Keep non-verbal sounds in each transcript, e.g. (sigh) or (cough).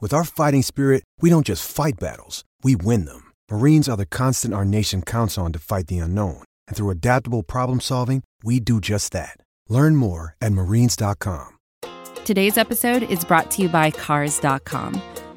With our fighting spirit, we don't just fight battles, we win them. Marines are the constant our nation counts on to fight the unknown. And through adaptable problem solving, we do just that. Learn more at marines.com. Today's episode is brought to you by Cars.com.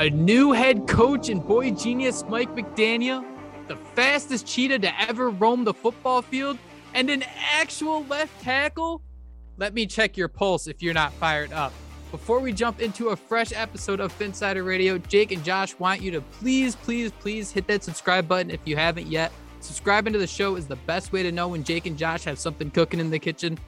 A new head coach and boy genius Mike McDaniel, the fastest cheetah to ever roam the football field, and an actual left tackle? Let me check your pulse if you're not fired up. Before we jump into a fresh episode of Phinsider Radio, Jake and Josh want you to please, please, please hit that subscribe button if you haven't yet. Subscribing to the show is the best way to know when Jake and Josh have something cooking in the kitchen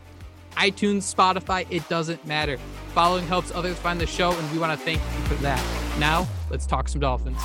iTunes, Spotify, it doesn't matter. Following helps others find the show, and we want to thank you for that. Now, let's talk some Dolphins.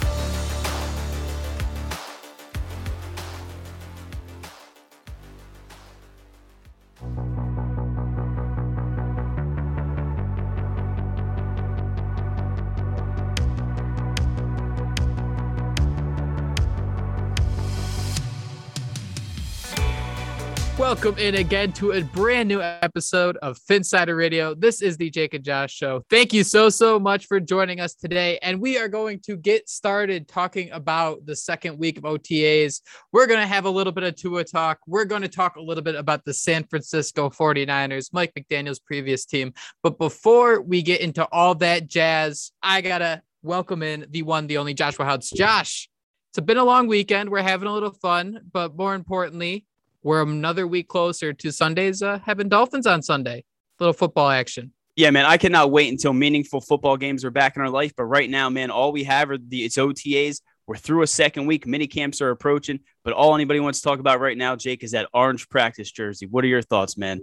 Welcome in again to a brand new episode of Phinsider Radio. This is the Jake and Josh show. Thank you so, so much for joining us today. And we are going to get started talking about the second week of OTAs. We're going to have a little bit of Tua talk. We're going to talk a little bit about the San Francisco 49ers, Mike McDaniel's previous team. But before we get into all that jazz, I got to welcome in the one, the only Joshua Houts. Josh, it's been a long weekend. We're having a little fun, but more importantly, we're another week closer to Sunday's uh, having Dolphins on Sunday. Little football action. Yeah, man, I cannot wait until meaningful football games are back in our life. But right now, man, all we have are the it's OTAs. We're through a second week. Mini camps are approaching, but all anybody wants to talk about right now, Jake, is that orange practice jersey. What are your thoughts, man?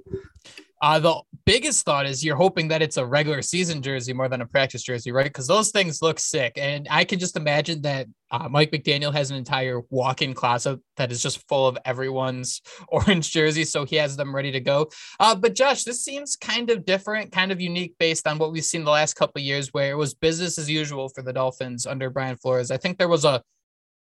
Uh, the biggest thought is you're hoping that it's a regular season jersey more than a practice jersey, right? Because those things look sick. And I can just imagine that uh, Mike McDaniel has an entire walk in closet that is just full of everyone's (laughs) orange jerseys. So he has them ready to go. Uh, but Josh, this seems kind of different, kind of unique based on what we've seen the last couple of years where it was business as usual for the Dolphins under Brian Flores. I think there was a,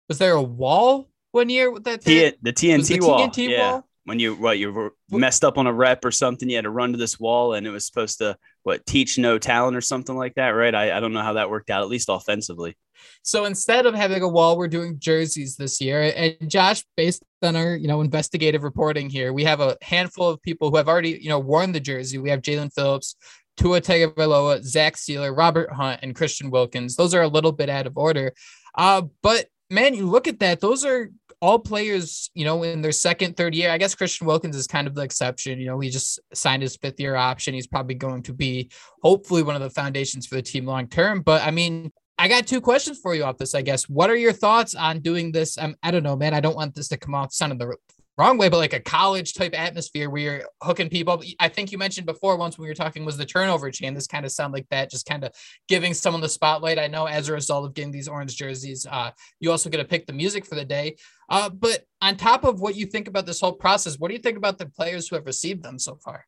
was there a wall one year that T- the TNT the wall? TNT yeah. wall? When you what you were messed up on a rep or something, you had to run to this wall, and it was supposed to what teach no talent or something like that, right? I, I don't know how that worked out, at least offensively. So instead of having a wall, we're doing jerseys this year. And Josh, based on our you know investigative reporting here, we have a handful of people who have already you know worn the jersey. We have Jaelan Phillips. Tua Tagovailoa, Zach Sieler, Robert Hunt, and Christian Wilkins. Those are a little bit out of order. Uh, but man, you look at that; those are all players, you know, in their second, third year. I guess Christian Wilkins is kind of the exception. You know, he just signed his fifth year option. He's probably going to be hopefully one of the foundations for the team long term. But I mean, I got two questions for you off this, I guess. What are your thoughts on doing this? Um, I don't know, man. I don't want this to come off sounding the wrong way, but like a college type atmosphere where you're hooking people. I think you mentioned before once when we were talking was the turnover chain. This kind of sound like that, just kind of giving someone the spotlight. I know as a result of getting these orange jerseys, uh, you also get to pick the music for the day. Uh, but on top of what you think about this whole process, what do you think about the players who have received them so far?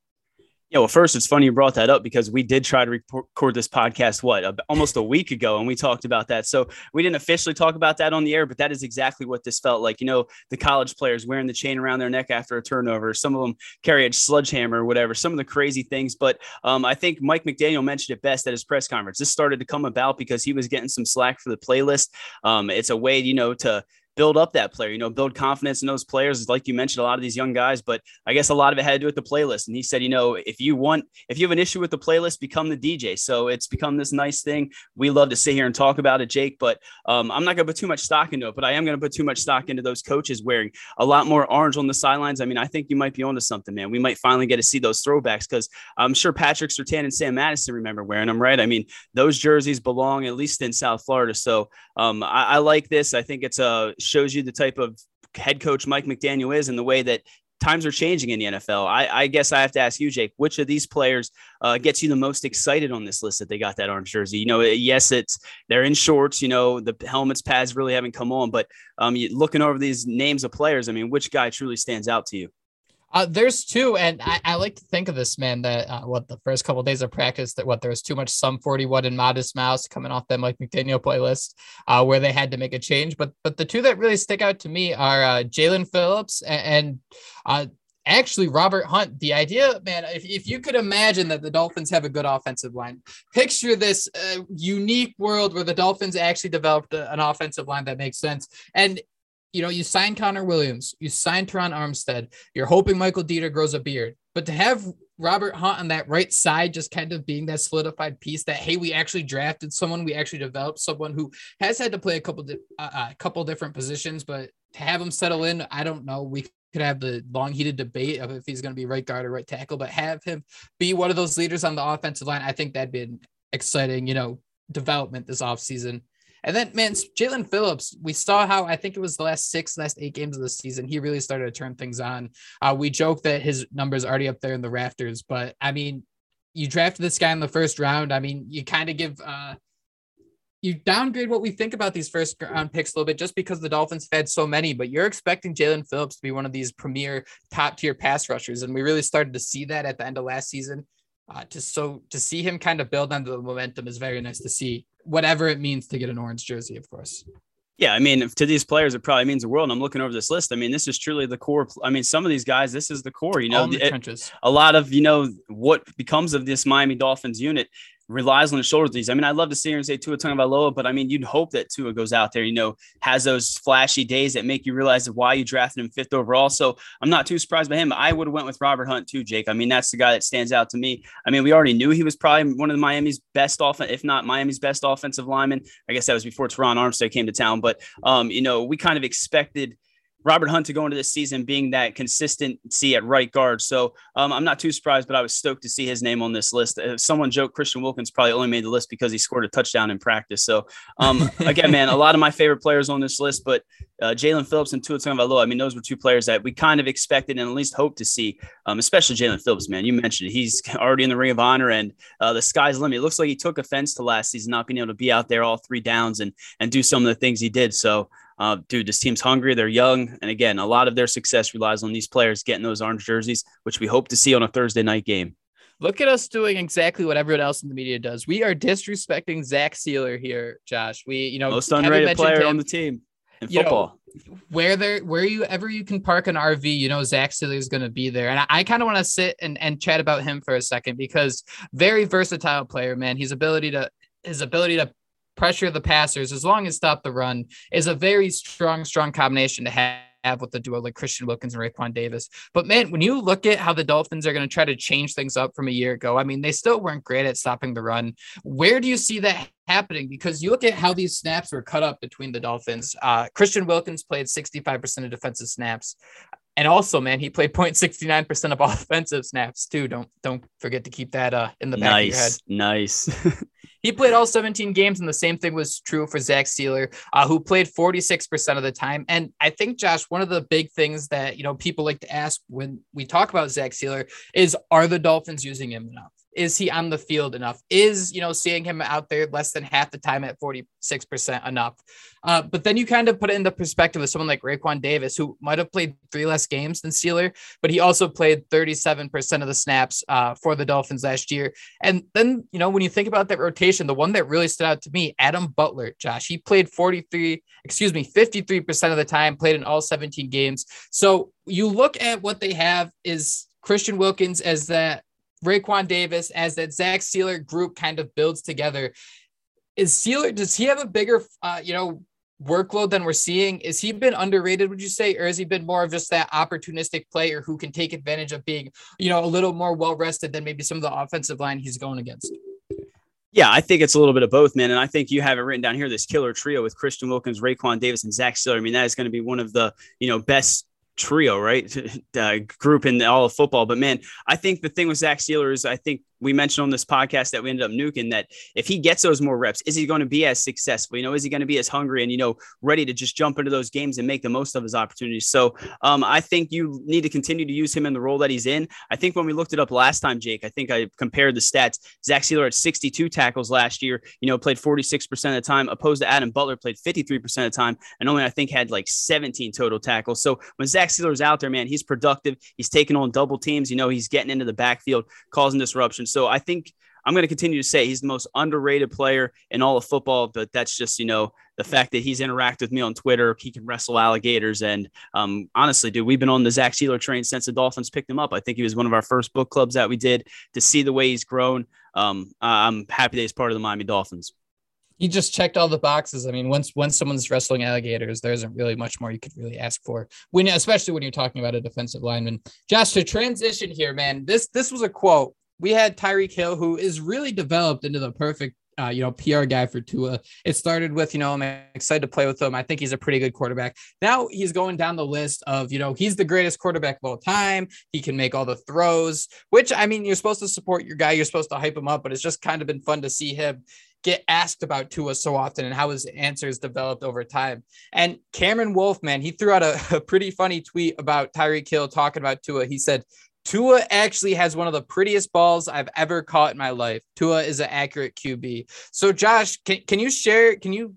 Yeah, well, first, it's funny you brought that up because we did try to record this podcast, what, almost a week ago, and we talked about that. So we didn't officially talk about that on the air, but that is exactly what this felt like. You know, the college players wearing the chain around their neck after a turnover. Some of them carry a sledgehammer or whatever, some of the crazy things. But um, I think Mike McDaniel mentioned it best at his press conference. This started to come about because he was getting some slack for the playlist. Um, it's a way, you know, to build up that player, you know, build confidence in those players. Like you mentioned, a lot of these young guys, but I guess a lot of it had to do with the playlist. And he said, you know, if you want, if you have an issue with the playlist, become the DJ. So it's become this nice thing. We love to sit here and talk about it, Jake, but um, I'm not going to put too much stock into it, but I am going to put too much stock into those coaches wearing a lot more orange on the sidelines. I mean, I think you might be onto something, man. We might finally get to see those throwbacks because I'm sure Patrick Surtain and Sam Madison remember wearing them, right? I mean, those jerseys belong at least in South Florida. So um, I, I like this. I think it's a shows you the type of head coach Mike McDaniel is and the way that times are changing in the NFL. I, I guess I have to ask you, Jake, which of these players uh, gets you the most excited on this list that they got that orange jersey? You know, yes, it's they're in shorts. You know, the helmets, pads really haven't come on, but um, looking over these names of players, I mean, which guy truly stands out to you? Uh, there's two, and I, I, like to think of this man that uh, what the first couple of days of practice that what there was too much Sum 41 and Modest Mouse coming off them like McDaniel playlist uh, where they had to make a change. But but the two that really stick out to me are uh, Jaelan Phillips and, and uh, actually Robert Hunt. The idea, man, if, if you could imagine that the Dolphins have a good offensive line, picture this uh, unique world where the Dolphins actually developed a, an offensive line that makes sense. And you know, you sign Connor Williams, you sign Terron Armstead, you're hoping Michael Deiter grows a beard, but to have Robert Hunt on that right side, just kind of being that solidified piece that hey, we actually drafted someone, we actually developed someone who has had to play a couple di- uh, a uh, couple different positions, but to have him settle in, I don't know. We could have the long heated debate of if he's going to be right guard or right tackle, but have him be one of those leaders on the offensive line, I think that'd be an exciting, you know, development this offseason. And then, man, Jaelan Phillips, we saw how I think it was the last six, last eight games of the season. He really started to turn things on. Uh, we joke that his numbers already up there in the rafters, but I mean, you drafted this guy in the first round. I mean, you kind of give, uh, you downgrade what we think about these first round picks a little bit just because the Dolphins fed so many, but you're expecting Jaelan Phillips to be one of these premier top tier pass rushers. And we really started to see that at the end of last season. Uh, to so to see him kind of build on the momentum is very nice to see whatever it means to get an orange jersey, of course. Yeah, I mean, to these players, it probably means the world. And I'm looking over this list. I mean, this is truly the core. I mean, some of these guys, this is the core. You know, it, a lot of you know what becomes of this Miami Dolphins unit relies on the shoulders of these. I mean, I'd love to see her and say Tua Tagovailoa, but I mean, you'd hope that Tua goes out there, you know, has those flashy days that make you realize why you drafted him fifth overall. So I'm not too surprised by him. I would have went with Robert Hunt too, Jake. I mean, that's the guy that stands out to me. I mean, we already knew he was probably one of the Miami's best offense, if not Miami's best offensive lineman. I guess that was before Terron Armstead came to town, but um, you know, we kind of expected Robert Hunt to go into this season being that consistency at right guard. So um, I'm not too surprised, but I was stoked to see his name on this list. Uh, someone joked Christian Wilkins probably only made the list because he scored a touchdown in practice. So um, (laughs) again, man, a lot of my favorite players on this list, but uh, Jaelan Phillips and Tua Tagovailoa. I mean, those were two players that we kind of expected and at least hoped to see, um, especially Jaelan Phillips. Man, you mentioned it. he's (laughs) already in the Ring of Honor, and uh, the sky's the limit. It looks like he took offense to last season not being able to be out there all three downs and and do some of the things he did. So uh, dude, this team's hungry. They're young. And again, a lot of their success relies on these players getting those orange jerseys, which we hope to see on a Thursday night game. Look at us doing exactly what everyone else in the media does. We are disrespecting Zach Sieler here, Josh. We, you know, most underrated player him, on the team in football. Know, where there, where you ever you can park an RV, you know, Zach Sieler is going to be there. And I, I kind of want to sit and, and chat about him for a second because very versatile player, man. His ability to his ability to pressure the passers as long as stop the run is a very strong, strong combination to have with the duo like Christian Wilkins and Raekwon Davis. But man, when you look at how the Dolphins are going to try to change things up from a year ago, I mean, they still weren't great at stopping the run. Where do you see that happening? Because you look at how these snaps were cut up between the Dolphins. Uh, Christian Wilkins played 65% of defensive snaps. And also, man, he played 0.69% of (laughs) offensive snaps too. Don't don't forget to keep that uh, in the back nice, of your head. Nice. (laughs) He played all 17 games, and the same thing was true for Zach Sieler, uh, who played 46% of the time. And I think, Josh, one of the big things that you know people like to ask when we talk about Zach Sieler is, are the Dolphins using him enough? Is he on the field enough? Is, you know, seeing him out there less than half the time at 46% enough? Uh, but then you kind of put it in the perspective of someone like Raekwon Davis, who might have played three less games than Sieler, but he also played 37% of the snaps uh, for the Dolphins last year. And then, you know, when you think about that rotation, the one that really stood out to me, Adam Butler, Josh, he played 43, excuse me, 53% of the time, played in all 17 games. So you look at what they have is Christian Wilkins as that Raekwon Davis as that Zach Sieler group kind of builds together. Is Sieler, does he have a bigger, uh, you know, workload than we're seeing? Is he been underrated, would you say? Or has he been more of just that opportunistic player who can take advantage of being, you know, a little more well rested than maybe some of the offensive line he's going against? Yeah, I think it's a little bit of both, man. And I think you have it written down here this killer trio with Christian Wilkins, Raekwon Davis, and Zach Sieler. I mean, that is going to be one of the, you know, best trio, right? (laughs) uh, group in all of football. But man, I think the thing with Zach Sieler is I think we mentioned on this podcast that we ended up nuking that if he gets those more reps, is he going to be as successful? You know, is he going to be as hungry and, you know, ready to just jump into those games and make the most of his opportunities? So um, I think you need to continue to use him in the role that he's in. I think when we looked it up last time, Jake, I think I compared the stats. Zach Sieler had 62 tackles last year, you know, played 46% of the time, opposed to Adam Butler, played 53% of the time, and only I think had like 17 total tackles. So when Zach Sieler's out there, man, he's productive. He's taking on double teams. You know, he's getting into the backfield, causing disruption. So I think I'm going to continue to say he's the most underrated player in all of football, but that's just, you know, the fact that he's interacted with me on Twitter. He can wrestle alligators. And um, honestly, dude, we've been on the Zach Sieler train since the Dolphins picked him up. I think he was one of our first book clubs that we did to see the way he's grown. Um, I'm happy that he's part of the Miami Dolphins. He just checked all the boxes. I mean, once once someone's wrestling alligators, there isn't really much more you could really ask for. When especially when you're talking about a defensive lineman. Josh, to transition here, man, this this was a quote we had Tyreek Hill, who is really developed into the perfect, uh, you know, PR guy for Tua. It started with, you know, I'm excited to play with him. I think he's a pretty good quarterback. Now he's going down the list of, you know, he's the greatest quarterback of all time. He can make all the throws, which I mean, you're supposed to support your guy. You're supposed to hype him up, but it's just kind of been fun to see him get asked about Tua so often and how his answers developed over time. And Cameron Wolf, man, he threw out a, (laughs) a pretty funny tweet about Tyreek Hill talking about Tua. He said, Tua actually has one of the prettiest balls I've ever caught in my life. Tua is an accurate QB. So, Josh, can, can you share? Can you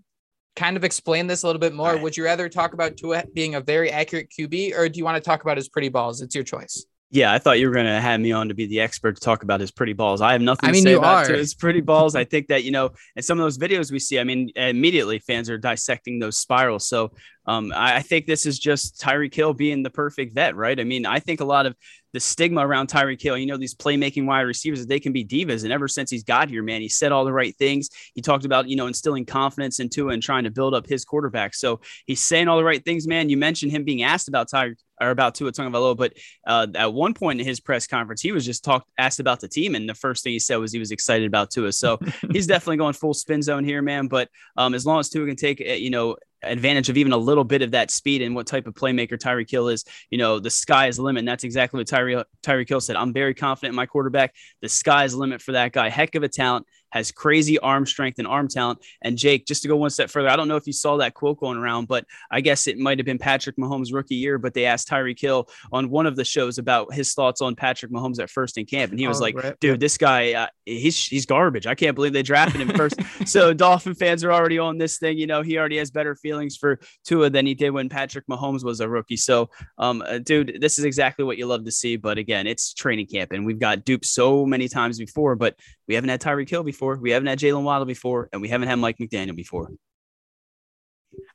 kind of explain this a little bit more? Right. Would you rather talk about Tua being a very accurate QB, or do you want to talk about his pretty balls? It's your choice. Yeah, I thought you were going to have me on to be the expert to talk about his pretty balls. I have nothing I mean, to say about his pretty balls. I think that, you know, in some of those videos we see, I mean, immediately fans are dissecting those spirals. So um, I, I think this is just Tyreek Hill being the perfect vet, right? I mean, I think a lot of the stigma around Tyreek Hill. You know, these playmaking wide receivers, they can be divas. And ever since he's got here, man, he said all the right things. He talked about, you know, instilling confidence into and trying to build up his quarterback. So he's saying all the right things, man. You mentioned him being asked about Tyreek or about Tua Tagovailoa, but uh, at one point in his press conference, he was just talked asked about the team, and the first thing he said was he was excited about Tua. So (laughs) he's definitely going full spin zone here, man. But um, as long as Tua can take, you know, advantage of even a little bit of that speed and what type of playmaker Tyreek Hill is. You know, the sky is the limit. And that's exactly what Tyree Tyreek Hill said. I'm very confident in my quarterback. The sky is the limit for that guy. Heck of a talent has crazy arm strength and arm talent. And Jake, just to go one step further, I don't know if you saw that quote going around, but I guess it might have been Patrick Mahomes' rookie year. But they asked Tyreek Hill on one of the shows about his thoughts on Patrick Mahomes at first in camp, and he was oh, like, right. "Dude, this guy, uh, he's he's garbage. I can't believe they drafted him first. (laughs) so Dolphin fans are already on this thing. You know, he already has better feelings for Tua than he did when Patrick Mahomes was a rookie. So, um, uh, dude, this is exactly what you love to see. But again, it's training camp, and we've got duped so many times before, but we haven't had Tyreek Hill before. We haven't had Jaylen Waddle before, and we haven't had Mike McDaniel before.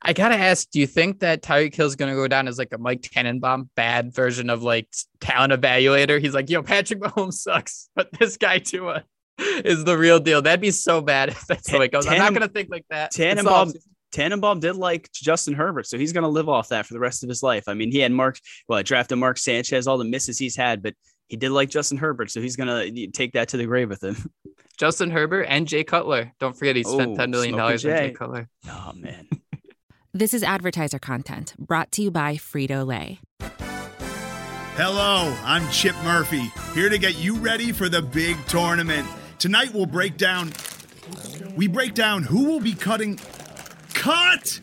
I gotta ask, do you think that Tyreek Hill is gonna go down as like a Mike Tannenbaum bad version of like talent evaluator? He's like, yo, Patrick Mahomes sucks, but this guy too uh, is the real deal. That'd be so bad (laughs) if that's way it goes. I'm not gonna think like that. Tannenbaum, Tannenbaum did like Justin Herbert, so he's gonna live off that for the rest of his life. I mean, he had Mark, well, drafted Mark Sanchez, all the misses he's had, but he did like Justin Herbert, so he's gonna take that to the grave with him. (laughs) Justin Herbert and Jay Cutler. Don't forget he spent oh, ten million dollars on Jay Cutler. Oh man. (laughs) this is advertiser content brought to you by Frito Lay. Hello, I'm Chip Murphy, here to get you ready for the big tournament. Tonight we'll break down. We break down who will be cutting. Cut!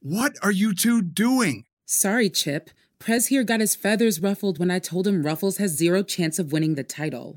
What are you two doing? Sorry, Chip. Prez here got his feathers ruffled when I told him Ruffles has zero chance of winning the title.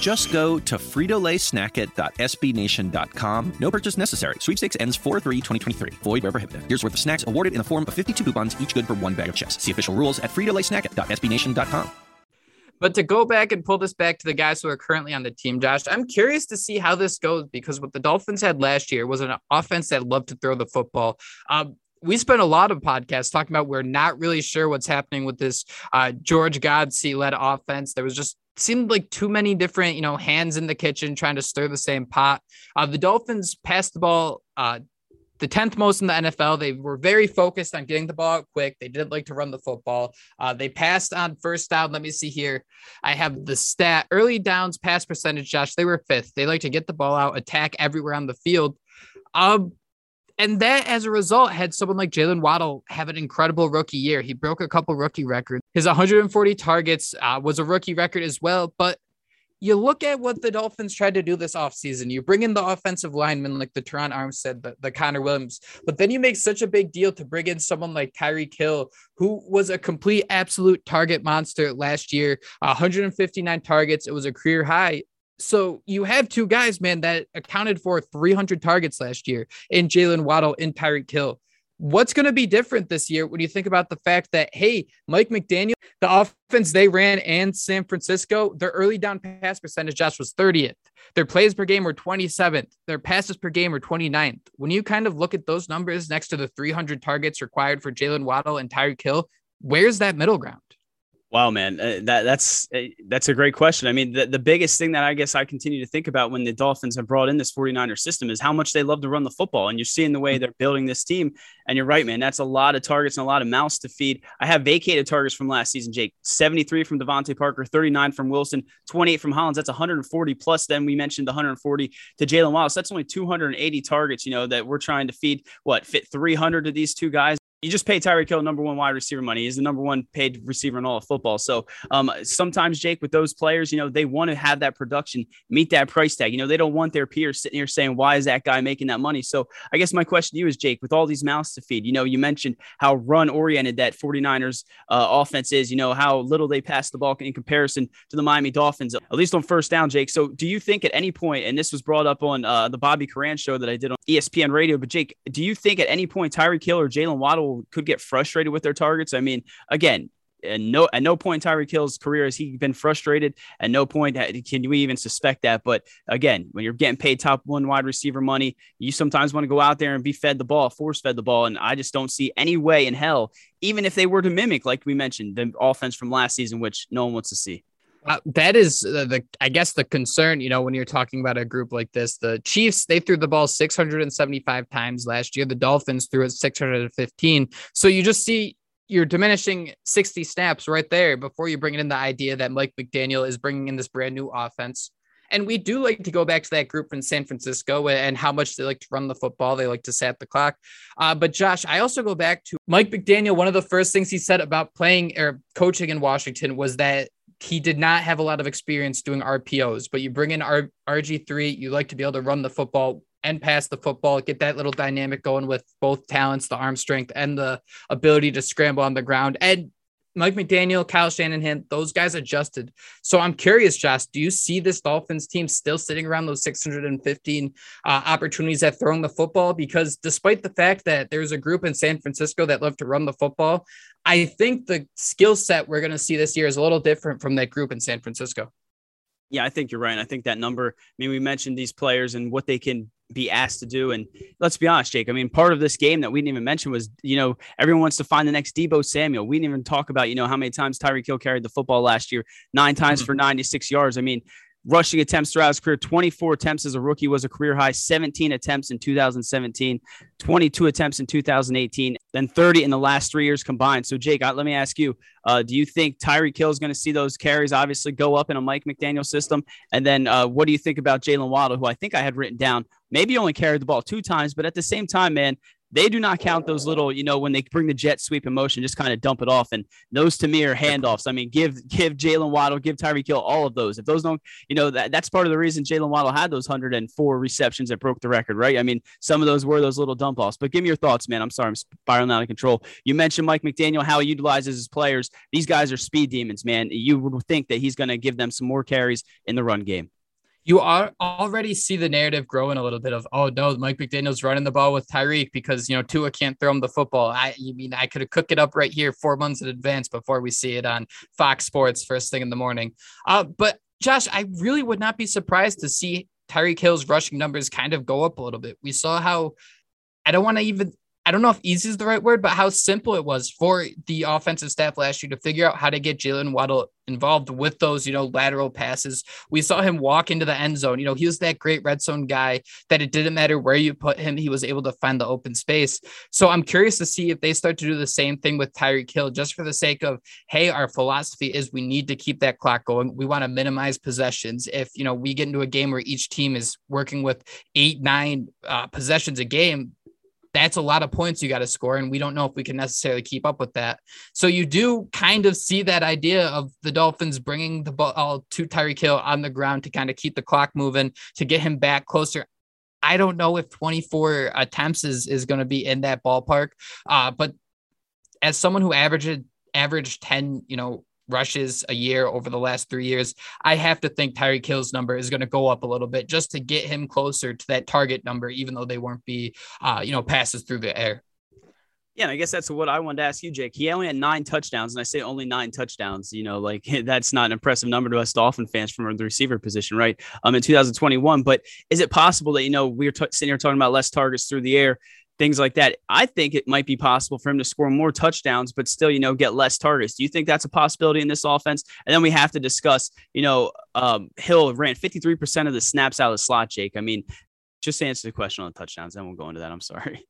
Just go to fritolaysnackit.sbnation.com. No purchase necessary. Sweepstakes ends 4-3-2023. Void where prohibited. Here's worth of snacks awarded in the form of 52 coupons, each good for one bag of chips. See official rules at fritolaysnackit.sbnation.com. But to go back and pull this back to the guys who are currently on the team, Josh, I'm curious to see how this goes because what the Dolphins had last year was an offense that loved to throw the football. Um, we spent a lot of podcasts talking about we're not really sure what's happening with this uh, George Godsey led offense. There was just seemed like too many different, you know, hands in the kitchen trying to stir the same pot. Uh, the Dolphins passed the ball uh, the 10th most in the NFL. They were very focused on getting the ball out quick. They didn't like to run the football. Uh, they passed on first down. Let me see here. I have the stat early downs pass percentage, Josh. They were fifth. They like to get the ball out, attack everywhere on the field. Um, and that as a result had someone like Jaylen Waddle have an incredible rookie year. He broke a couple rookie records. His 140 targets uh, was a rookie record as well. But you look at what the Dolphins tried to do this offseason. You bring in the offensive lineman like the Terron Armstead, the, the Connor Williams, but then you make such a big deal to bring in someone like Tyreek Hill, who was a complete absolute target monster last year, 159 targets. It was a career high. So you have two guys, man, that accounted for 300 targets last year in Jaylen Waddle and Tyreek Hill. What's going to be different this year when you think about the fact that, hey, Mike McDaniel, the offense they ran and San Francisco, their early down pass percentage, Josh, was 30th. Their plays per game were 27th. Their passes per game were 29th. When you kind of look at those numbers next to the 300 targets required for Jaylen Waddle and Tyreek Hill, where's that middle ground? Wow, man, uh, that that's uh, that's a great question. I mean, the, the biggest thing that I guess I continue to think about when the Dolphins have brought in this 49er system is how much they love to run the football. And you're seeing the way they're building this team. And you're right, man, that's a lot of targets and a lot of mouths to feed. I have vacated targets from last season, Jake 73 from DeVante Parker, 39 from Wilson, 28 from Hollins. That's 140 plus. Then we mentioned the 140 to Jalen Wallace. That's only 280 targets, you know, that we're trying to feed. What fit 300 to these two guys? You just pay Tyreek Hill number one wide receiver money. He's the number one paid receiver in all of football. So um, sometimes, Jake, with those players, you know, they want to have that production meet that price tag. You know, they don't want their peers sitting here saying, why is that guy making that money? So I guess my question to you is, Jake, with all these mouths to feed, you know, you mentioned how run oriented that 49ers uh, offense is, you know, how little they pass the ball in comparison to the Miami Dolphins, at least on first down, Jake. So do you think at any point, and this was brought up on uh, the Bobby Koran show that I did on ESPN radio, but Jake, do you think at any point Tyreek Hill or Jaylen Waddle could get frustrated with their targets. I mean, again, at no at no point in Tyreek Hill's career has he been frustrated. At no point can we even suspect that. But again, when you're getting paid top one wide receiver money, you sometimes want to go out there and be fed the ball, force fed the ball. And I just don't see any way in hell, even if they were to mimic, like we mentioned, the offense from last season, which no one wants to see. Uh, that is uh, the, I guess, the concern. You know, when you're talking about a group like this, the Chiefs they threw the ball 675 times last year. The Dolphins threw it 615. So you just see you're diminishing 60 snaps right there before you bring in the idea that Mike McDaniel is bringing in this brand new offense. And we do like to go back to that group in San Francisco and how much they like to run the football. They like to sat the clock. Uh, but Josh, I also go back to Mike McDaniel. One of the first things he said about playing or coaching in Washington was that he did not have a lot of experience doing RPOs, but you bring in R- RG3, you like to be able to run the football and pass the football, get that little dynamic going with both talents, the arm strength and the ability to scramble on the ground. And Mike McDaniel, Kyle Shanahan, those guys adjusted. So I'm curious, Josh, do you see this Dolphins team still sitting around those 615 uh, opportunities at throwing the football? Because despite the fact that there's a group in San Francisco that love to run the football, I think the skill set we're going to see this year is a little different from that group in San Francisco. Yeah, I think you're right. I think that number, I mean, we mentioned these players and what they can be asked to do. And let's be honest, Jake. I mean, part of this game that we didn't even mention was, you know, everyone wants to find the next Deebo Samuel. We didn't even talk about, you know, how many times Tyreek Hill carried the football last year, nine times mm-hmm. for 96 yards. I mean, rushing attempts throughout his career 24 attempts as a rookie was a career high, 17 attempts in 2017, 22 attempts in 2018, then 30 in the last three years combined. So, Jake, let me ask you uh, do you think Tyreek Hill is going to see those carries obviously go up in a Mike McDaniel system? And then uh, what do you think about Jaylen Waddle, who I think I had written down? Maybe only carried the ball two times, but at the same time, man, they do not count those little, you know, when they bring the jet sweep in motion, just kind of dump it off. And those to me are handoffs. I mean, give give Jaylen Waddle, give Tyreek Hill, all of those. If those don't, you know, that, that's part of the reason Jaylen Waddle had those 104 receptions that broke the record, right? I mean, some of those were those little dump offs. But give me your thoughts, man. I'm sorry, I'm spiraling out of control. You mentioned Mike McDaniel, how he utilizes his players. These guys are speed demons, man. You would think that he's going to give them some more carries in the run game you are already see the narrative growing a little bit of oh no Mike McDaniel's running the ball with Tyreek because you know Tua can't throw him the football. I you mean I could have cooked it up right here four months in advance before we see it on Fox Sports first thing in the morning. Uh, but Josh, I really would not be surprised to see Tyreek Hill's rushing numbers kind of go up a little bit. We saw how I don't want to even I don't know if easy is the right word, but how simple it was for the offensive staff last year to figure out how to get Jaylen Waddle involved with those, you know, lateral passes. We saw him walk into the end zone. You know, he was that great red zone guy that it didn't matter where you put him, he was able to find the open space. So I'm curious to see if they start to do the same thing with Tyreek Hill, just for the sake of, hey, our philosophy is we need to keep that clock going. We want to minimize possessions. If, you know, we get into a game where each team is working with eight, nine uh, possessions a game, that's a lot of points you got to score. And we don't know if we can necessarily keep up with that. So you do kind of see that idea of the Dolphins bringing the ball to Tyreek Hill on the ground to kind of keep the clock moving, to get him back closer. I don't know if 24 attempts is, is going to be in that ballpark. Uh, but as someone who averaged averaged 10, you know, rushes a year over the last three years, I have to think Tyreek Hill's number is going to go up a little bit just to get him closer to that target number, even though they won't be, uh, you know, passes through the air. Yeah, I guess that's what I wanted to ask you, Jake. He only had nine touchdowns, and I say only nine touchdowns. You know, like (laughs) that's not an impressive number to us Dolphin fans from the receiver position, right? Um, in 2021. But is it possible that you know we are t- sitting here talking about less targets through the air? Things like that. I think it might be possible for him to score more touchdowns, but still, you know, get less targets. Do you think that's a possibility in this offense? And then we have to discuss, you know, um, Hill ran 53% of the snaps out of the slot, Jake. I mean, just answer the question on the touchdowns, then we'll go into that. I'm sorry. (laughs)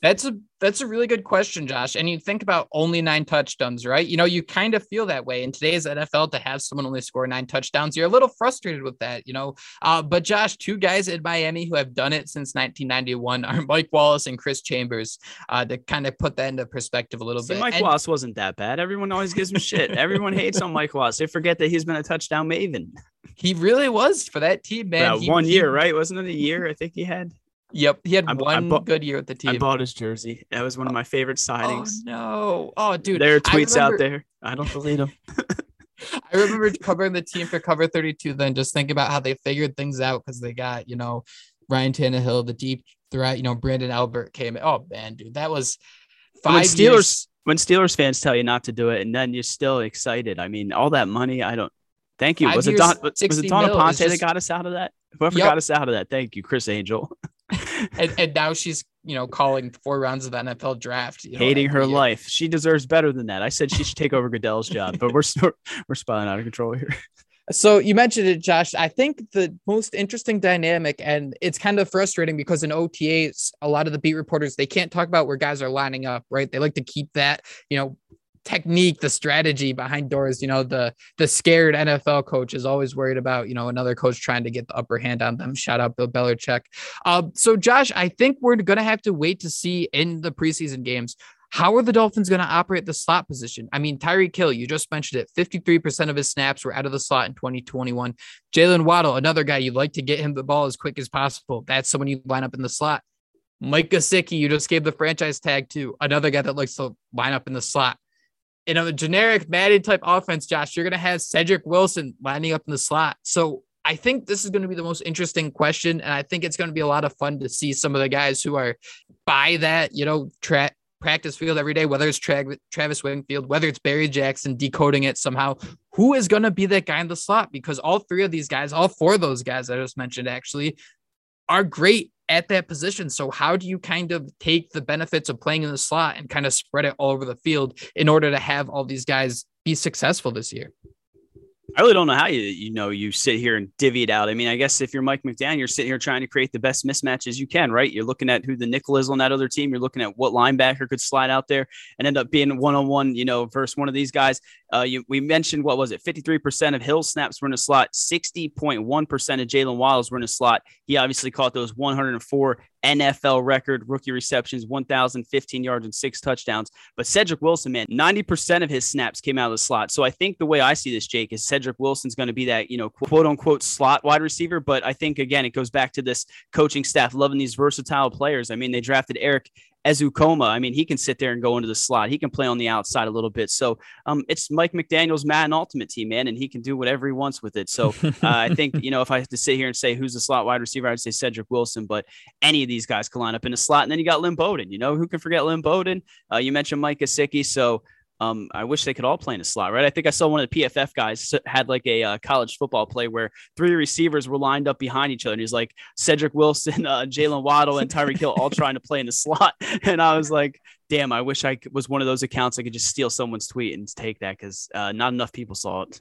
That's a that's a really good question, Josh. And you think about only nine touchdowns, right? You know, you kind of feel that way in today's NFL to have someone only score nine touchdowns. You're a little frustrated with that, you know. Uh, but Josh, two guys in Miami who have done it since 1991 are Mike Wallace and Chris Chambers. Uh, to kind of put that into perspective a little See, bit. Mike and, Wallace wasn't that bad. Everyone always gives him shit. Everyone hates on Mike Wallace. They forget that he's been a touchdown maven. He really was for that team, man. He, one year, right? Wasn't it a year? I think he had. Yep, he had I, one I bought, good year with the team. I bought his jersey. That was one of my favorite oh, signings. Oh no! Oh, dude, there are tweets remember, out there. I don't believe them. (laughs) I remember covering the team for Cover 32. Then just think about how they figured things out because they got you know Ryan Tannehill, the deep threat. You know Branden Albert came. Oh man, dude, that was five when Steelers. Years. When Steelers fans tell you not to do it, and then you're still excited. I mean, all that money. I don't. Thank you. was it Don? Was it Dawn Aponte just, that got us out of that? Whoever yep. got us out of that. Thank you, Criss Angel. (laughs) (laughs) and, and now she's you know calling four rounds of the NFL draft. You know, Hating her year. life. She deserves better than that. I said she should take over Goodell's job, but we're (laughs) we're spiraling out of control here. So you mentioned it, Josh. I think the most interesting dynamic, and it's kind of frustrating because in OTAs, a lot of the beat reporters they can't talk about where guys are lining up, right? They like to keep that, you know, technique, the strategy behind doors. You know, the the scared NFL coach is always worried about you know another coach trying to get the upper hand on them. Shout out Bill Belichick. Uh, so Josh, I think we're gonna have to wait to see in the preseason games. How are the Dolphins going to operate the slot position? I mean, Tyreek Hill, you just mentioned it. 53% of his snaps were out of the slot in 2021. Jaylen Waddle, another guy you'd like to get him the ball as quick as possible. That's someone you line up in the slot. Mike Gesicki, you just gave the franchise tag to another guy that likes to line up in the slot in a generic Madden type offense, Josh, you're going to have Cedric Wilson lining up in the slot. So I think this is going to be the most interesting question. And I think it's going to be a lot of fun to see some of the guys who are by that, you know, practice field every day, whether it's Tra- Travis Wingfield, whether it's Barry Jackson decoding it somehow. Who is going to be that guy in the slot? Because all three of these guys, all four of those guys I just mentioned, actually are great at that position. So how do you kind of take the benefits of playing in the slot and kind of spread it all over the field in order to have all these guys be successful this year? I really don't know how you you know you sit here and divvy it out. I mean, I guess if you're Mike McDaniel, you're sitting here trying to create the best mismatches you can, right? You're looking at who the nickel is on that other team. You're looking at what linebacker could slide out there and end up being one on one, you know, versus one of these guys. Uh, you, we mentioned what was it? 53% of Hill snaps were in a slot, 60.1% of Jaylen Waddles were in a slot. He obviously caught those 104 NFL record rookie receptions, 1,015 yards and six touchdowns. But Cedric Wilson, man, 90% of his snaps came out of the slot. So I think the way I see this, Jake, is Cedric Wilson's going to be that, you know, quote unquote slot wide receiver. But I think, again, it goes back to this coaching staff loving these versatile players. I mean, they drafted Erik Ezukanma, I mean, he can sit there and go into the slot. He can play on the outside a little bit. So um, it's Mike McDaniel's Madden Ultimate Team, man, and he can do whatever he wants with it. So (laughs) uh, I think, you know, if I have to sit here and say who's the slot wide receiver, I'd say Cedric Wilson, but any of these guys can line up in a slot. And then you got Lynn Bowden, you know, who can forget Lynn Bowden? Uh, you mentioned Mike Gesicki. So um, I wish they could all play in a slot, right? I think I saw one of the PFF guys had like a uh, college football play where three receivers were lined up behind each other. And he's like Cedric Wilson, (laughs) uh, Jaylen Waddle, and Tyreek Hill all trying to play in the slot. (laughs) And I was like, damn, I wish I was one of those accounts I could just steal someone's tweet and take that because uh, not enough people saw it.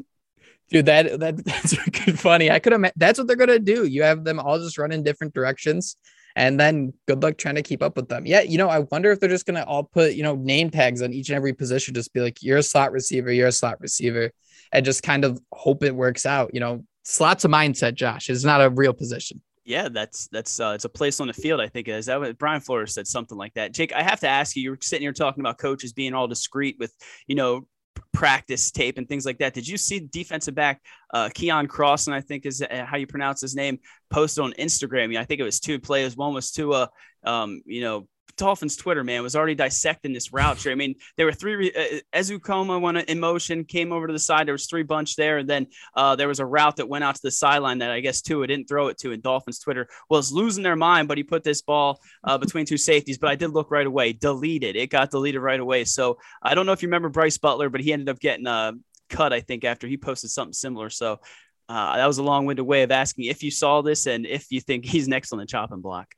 Dude, that, that (laughs) that's funny. I could have. That's what they're gonna do. You have them all just run in different directions, and then good luck trying to keep up with them. Yeah, you know, I wonder if they're just gonna all put you know name tags on each and every position, just be like, you're a slot receiver, you're a slot receiver, and just kind of hope it works out. You know, slots a mindset, Josh. It's not a real position. Yeah, that's that's uh, it's a place on the field. I think is that what Brian Flores said something like that. Jake, I have to ask you. You're sitting here talking about coaches being all discreet with you know practice tape and things like that. Did you see defensive back uh, Cross and I think is uh, how you pronounce his name, posted on Instagram? I think it was two players. One was to a, um, you know, Dolphins Twitter, man, was already dissecting this route. I mean, there were three. Uh, Ezukanma went in motion, came over to the side. There was three bunch there, and then uh, there was a route that went out to the sideline that I guess Tua didn't throw it to. And Dolphins Twitter was losing their mind, but he put this ball uh, between two safeties. But I did look right away, deleted. It got deleted right away. So I don't know if you remember Bryce Butler, but he ended up getting uh, cut, I think, after he posted something similar. So uh, that was a long-winded way of asking if you saw this and if you think he's next on the chopping block.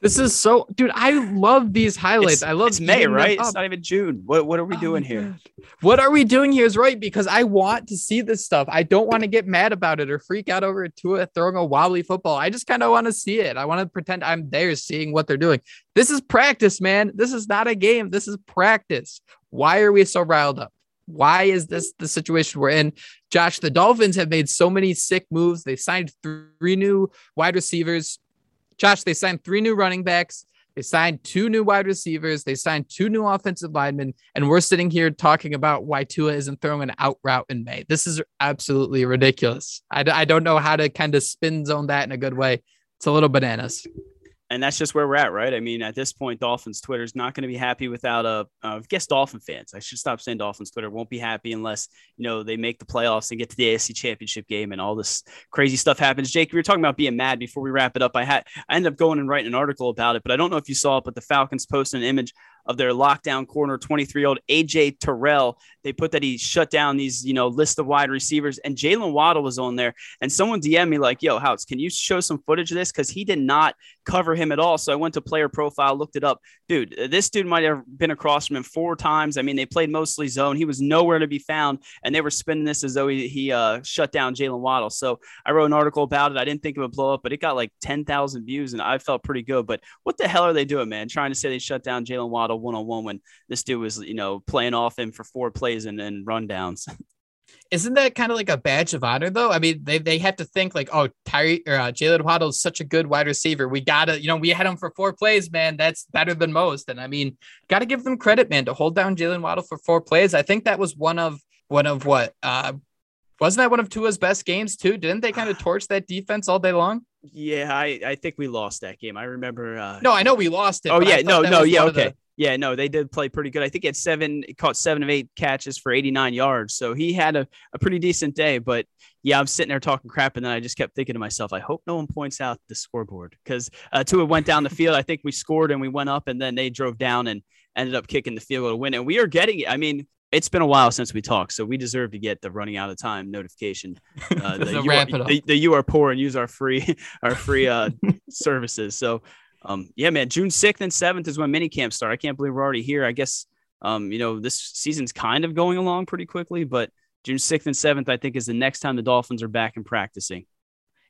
This is so, dude. I love these highlights. It's, I love it's May, right? It's not even June. What what are we oh doing here? What are we doing here is right because I want to see this stuff. I don't want to get mad about it or freak out over it Tua throwing a wobbly football. I just kind of want to see it. I want to pretend I'm there seeing what they're doing. This is practice, man. This is not a game. This is practice. Why are we so riled up? Why is this the situation we're in? Josh, the Dolphins have made so many sick moves. They signed three new wide receivers Josh, they signed three new running backs. They signed two new wide receivers. They signed two new offensive linemen. And we're sitting here talking about why Tua isn't throwing an out route in May. This is absolutely ridiculous. I, I don't know how to kind of spin zone that in a good way. It's a little bananas and that's just where we're at, right? I mean, at this point, Dolphins Twitter is not going to be happy without a. Guess Dolphin fans. I should stop saying Dolphins Twitter won't be happy unless you know they make the playoffs and get to the AFC Championship game and all this crazy stuff happens. Jake, we were talking about being mad before we wrap it up. I had I ended up going and writing an article about it, but I don't know if you saw it. But the Falcons posted an image of their lockdown corner, 23 year old AJ Terrell. They put that he shut down these, you know, list of wide receivers, and Jaylen Waddle was on there. And someone DM me like, "Yo, House, can you show some footage of this?" Because he did not cover him at all. So I went to player profile, looked it up. Dude, this dude might have been across from him four times. I mean, they played mostly zone. He was nowhere to be found, and they were spinning this as though he, he uh, shut down Jaylen Waddle. So I wrote an article about it. I didn't think it would blow up, but it got like 10,000 views, and I felt pretty good. But what the hell are they doing, man? Trying to say they shut down Jaylen Waddle one on one when this dude was, you know, playing off him for four plays and then rundowns. (laughs) Isn't that kind of like a badge of honor, though? I mean, they, they have to think like, oh, Tyree or uh, Jaylen Waddle is such a good wide receiver. We gotta, you know, we had him for four plays, man. That's better than most. And I mean, gotta give them credit, man, to hold down Jaylen Waddle for four plays. I think that was one of one of what uh wasn't that one of Tua's best games too? Didn't they kind of (sighs) torch that defense all day long? Yeah, I, I think we lost that game. I remember. Uh, no, I know we lost it. Oh yeah, no, no, yeah, okay. The, yeah, no, they did play pretty good. I think he had seven, caught seven of eight catches for 89 yards. So he had a, a pretty decent day. But yeah, I'm sitting there talking crap. And then I just kept thinking to myself, I hope no one points out the scoreboard because uh, Tua went down the field. I think we scored and we went up and then they drove down and ended up kicking the field goal to win. And we are getting it. I mean, it's been a while since we talked, so we deserve to get the running out of time notification. Uh, (laughs) the, you are, the, the, you are poor and use our free (laughs) our free uh, services. So um, yeah, man, June 6th and 7th is when mini camps start. I can't believe we're already here. I guess, um, you know, this season's kind of going along pretty quickly, but June 6th and 7th, I think, is the next time the Dolphins are back and practicing.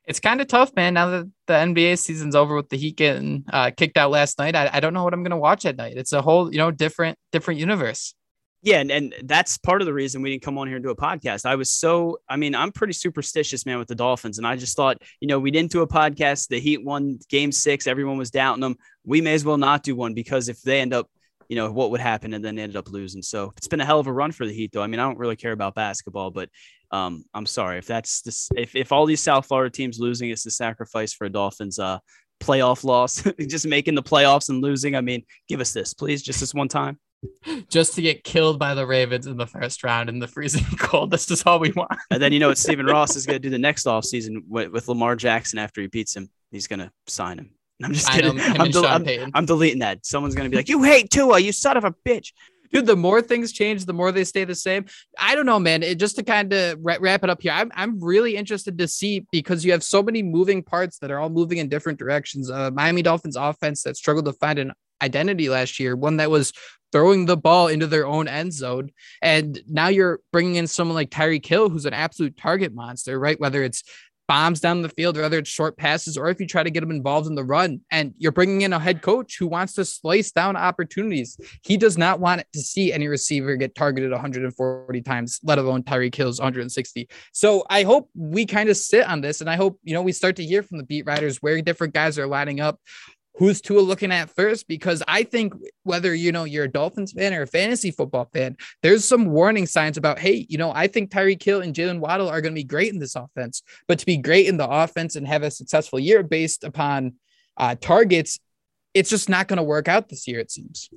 It's kind of tough, man. Now that the NBA season's over with the Heat getting uh, kicked out last night, I, I don't know what I'm going to watch at night. It's a whole, you know, different, different universe. Yeah, and, and that's part of the reason we didn't come on here and do a podcast. I was so, I mean, I'm pretty superstitious, man, with the Dolphins. And I just thought, you know, we didn't do a podcast. The Heat won game six. Everyone was doubting them. We may as well not do one because if they end up, you know, what would happen and then ended up losing. So it's been a hell of a run for the Heat, though. I mean, I don't really care about basketball, but um, I'm sorry if that's this, if, if all these South Florida teams losing is the sacrifice for a Dolphins uh, playoff loss, (laughs) just making the playoffs and losing. I mean, give us this, please, just this one time just to get killed by the Ravens in the first round in the freezing (laughs) cold. This is all we want. and then you know what Stephen Ross is going to do the next (laughs) offseason with, with Lamar Jackson after he beats him. He's going to sign him. I'm just kidding. Him, I'm, del- I'm, I'm, deleting that. Someone's going to be like, you hate Tua, you son of a bitch. Dude, the more things change, the more they stay the same. I don't know, man. It, just to kind of wrap it up here, I'm, I'm really interested to see because you have so many moving parts that are all moving in different directions. Uh, Miami Dolphins offense that struggled to find an identity last year, one that was throwing the ball into their own end zone. And now you're bringing in someone like Tyreek Hill, who's an absolute target monster, right? Whether it's bombs down the field or whether it's short passes or if you try to get him involved in the run and you're bringing in a head coach who wants to slice down opportunities he does not want to see any receiver get targeted 140 times let alone Tyreek Hill's 160 so I hope we kind of sit on this and I hope you know we start to hear from the beat writers where different guys are lining up who's Tua looking at first? Because I think whether you know you're a Dolphins fan or a fantasy football fan, there's some warning signs about, hey, you know, I think Tyreek Hill and Jaylen Waddle are going to be great in this offense, but to be great in the offense and have a successful year based upon uh, targets, it's just not going to work out this year. It seems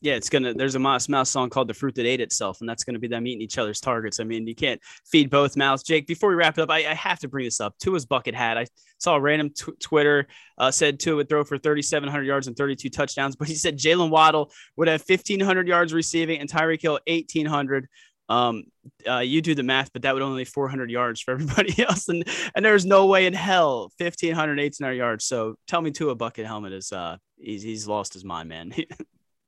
yeah, it's gonna. There's a Modest Mouse song called "The Fruit That Ate Itself," and that's gonna be them eating each other's targets. I mean, you can't feed both mouths. Jake, before we wrap it up, I, I have to bring this up. Tua's bucket hat. I saw a random t- Twitter uh, said Tua would throw for 3,700 yards and 32 touchdowns, but he said Jaylen Waddle would have 1,500 yards receiving and Tyreek Hill 1,800. Um, uh, you do the math, but that would only 400 yards for (laughs) everybody else, and and there's no way in hell 1,500, 1,800 yards. So tell me, Tua bucket helmet is uh he's he's lost his mind, man. (laughs)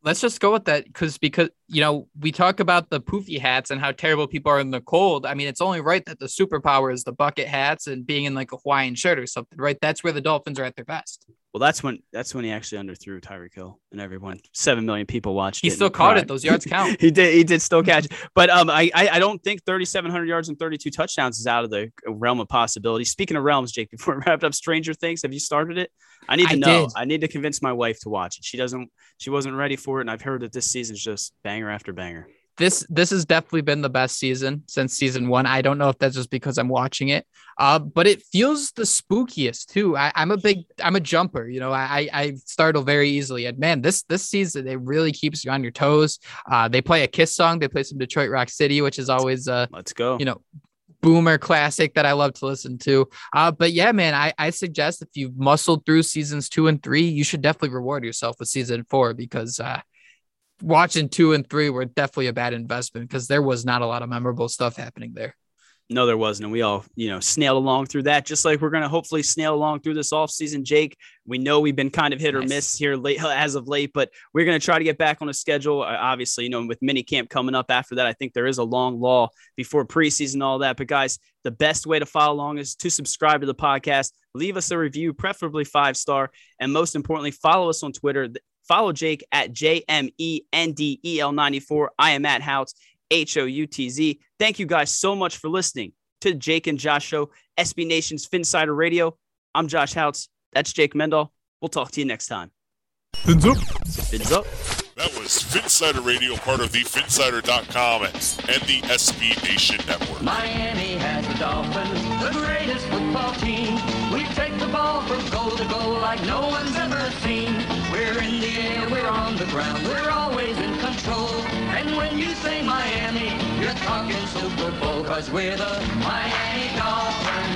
let's just go with that because because you know we talk about the poofy hats and how terrible people are in the cold. I mean, it's only right that the superpower is the bucket hats and being in like a Hawaiian shirt or something, right? That's where the Dolphins are at their best. Well, that's when that's when he actually underthrew Tyreek Hill and everyone. Seven million people watched. He still caught it. Those yards (laughs) count. he did. He did still catch. It. But um, I I don't think 3,700 yards and 32 touchdowns is out of the realm of possibility. Speaking of realms, Jake, (laughs) before we wrap up, Stranger Things. Have you started it? I need to I know. Did. I need to convince my wife to watch it. She doesn't. She wasn't ready for it, and I've heard that this season's just banger after banger this this has definitely been the best season since season one. I don't know if that's just because I'm watching it, uh, but it feels the spookiest too. I, am a big I'm a jumper, you know. I I startle very easily, and man, this this season it really keeps you on your toes. Uh, they play a Kiss song. They play some Detroit Rock City, which is always uh let's go. You know, boomer classic that I love to listen to. Uh, but yeah, man, I, I suggest if you've muscled through seasons two and three, you should definitely reward yourself with season four because uh, watching two and three were definitely a bad investment because there was not a lot of memorable stuff happening there. No, there wasn't. And we all, you know, snailed along through that, just like we're going to hopefully snail along through this offseason. Jake, we know we've been kind of hit nice. or miss here late (laughs) as of late, but we're going to try to get back on a schedule. Obviously, you know, with mini camp coming up after that, I think there is a long law before preseason, all that. But guys, the best way to follow along is to subscribe to the podcast, leave us a review, preferably five star, and most importantly, follow us on Twitter. Follow Jake at JMENDEL94. I am at Houtz, H O U T Z. Thank you guys so much for listening to Jake and Josh Show, SB Nation's Phinsider Radio. I'm Josh Houtz. That's Jake Mendel. We'll talk to you next time. Fins up. Fins up. That was Phinsider Radio, part of the Phinsider.com and the SB Nation Network. Miami has the Dolphins, the greatest football team. We take the ball from goal to goal like no one's ever seen. We're in the air, we're on the ground, we're always in control. You say Miami, you're talking Super Bowl, cause we're the Miami Dolphins.